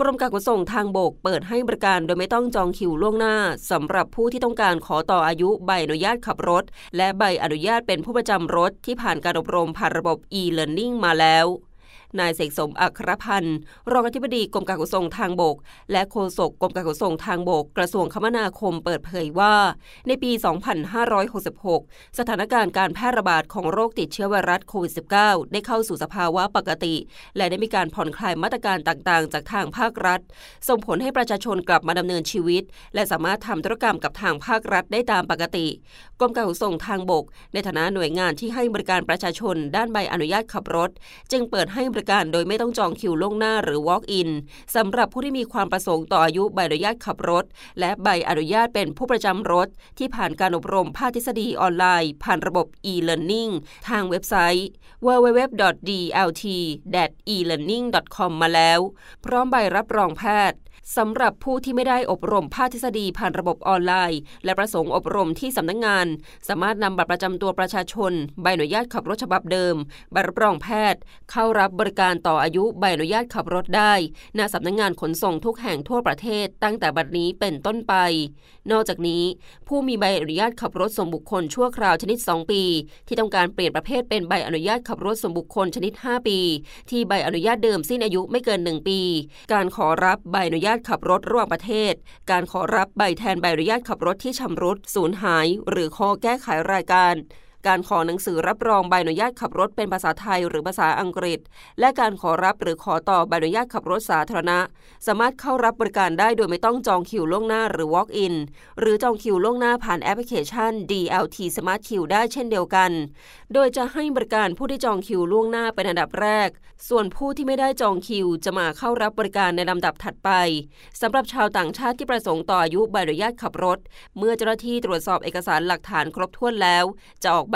กรมการขนส่งทางบกเปิดให้บริการโดยไม่ต้องจองคิวล่วงหน้าสำหรับผู้ที่ต้องการขอต่ออายุใบอนุญาตขับรถ และใบอนุญาตเป็นผู้ประจำรถที่ผ่านการอบรมผ่านระบบ e-learning มาแล้ว นายเสกสมอัครพันธ์ รองอธิบดีกรมการขนส่งทางบก และโฆษกกรมการขนส่งทางบก กระทรวงคมนาคมเปิดเผยว่า ในปี 2566 สถานการณ์การแพร่ระบาดของโรคติดเชื้อไวรัสโควิด -19 ได้เข้าสู่สภาวะปกติ และได้มีการผ่อนคลายมาตรการต่างๆ จากทางภาครัฐ ส่งผลให้ประชาชนกลับมาดำเนินชีวิต และสามารถทำธุรกรรมกับทางภาครัฐได้ตามปกติกรมการขนส่งทางบก ในฐานะหน่วยงานที่ให้บริการประชาชนด้านใบอนุญาตขับรถ จึงเปิดให้บริการโดยไม่ต้องจองคิวล่วงหน้าหรือ walk in สำหรับผู้ที่มีความประสงค์ต่ออายุใบอนุญาตขับรถ และใบอนุญาตเป็นผู้ประจำรถ ที่ผ่านการอบรมภาคทฤษฎีออนไลน์ ผ่านระบบ e-learning ทางเว็บไซต์ www.dlt-elearning.com มาแล้ว พร้อมใบรับรองแพทย์สำหรับผู้ที่ไม่ได้อบรมภาคทฤษฎีผ่านระบบออนไลน์ และประสงค์อบรมที่สำนักงงาน สามารถนำบัตรประจำตัวประชาชน ใบอนุญาตขับรถฉบับเดิม ใบรับรองแพทย์ เข้ารับบริการต่ออายุใบอนุญาตขับรถได้ณสำนักงงานขนส่งทุกแห่งทั่วประเทศตั้งแต่บัดนี้เป็นต้นไป นอกจากนี้ ผู้มีใบอนุญาตขับรถส่วนบุคคลชั่วคราวชนิด 2 ปี ที่ต้องการเปลี่ยนประเภทเป็นใบอนุญาตขับรถส่วนบุคคลชนิด 5 ปี ที่ใบอนุญาตเดิมสิ้นอายุไม่เกิน 1 ปี การขอรับใบอนุญาตขับรถระหว่างประเทศ การขอรับใบแทนใบอนุญาตขับรถที่ชำรุดสูญหาย หรือขอแก้ไขรายการ การขอหนังสือรับรองใบอนุญาตขับรถเป็นภาษาไทยหรือภาษาอังกฤษ และการขอรับหรือขอต่อใบอนุญาตขับรถสาธารณะ สามารถเข้ารับบริการได้โดยไม่ต้องจองคิวล่วงหน้าหรือ walk in หรือจองคิวล่วงหน้าผ่านแอปพลิเคชัน DLT Smart Q ได้เช่นเดียวกัน โดยจะให้บริการผู้ที่จองคิวล่วงหน้าเป็นอันดับแรก ส่วนผู้ที่ไม่ได้จองคิวจะมาเข้ารับบริการในลำดับถัดไปสำหรับชาวต่างชาติที่ประสงค์ต่ออายุใบอนุญาตขับรถ เมื่อเจ้าหน้าที่ตรวจสอบเอกสารหลักฐานครบถ้วนแล้ว จะออกใบ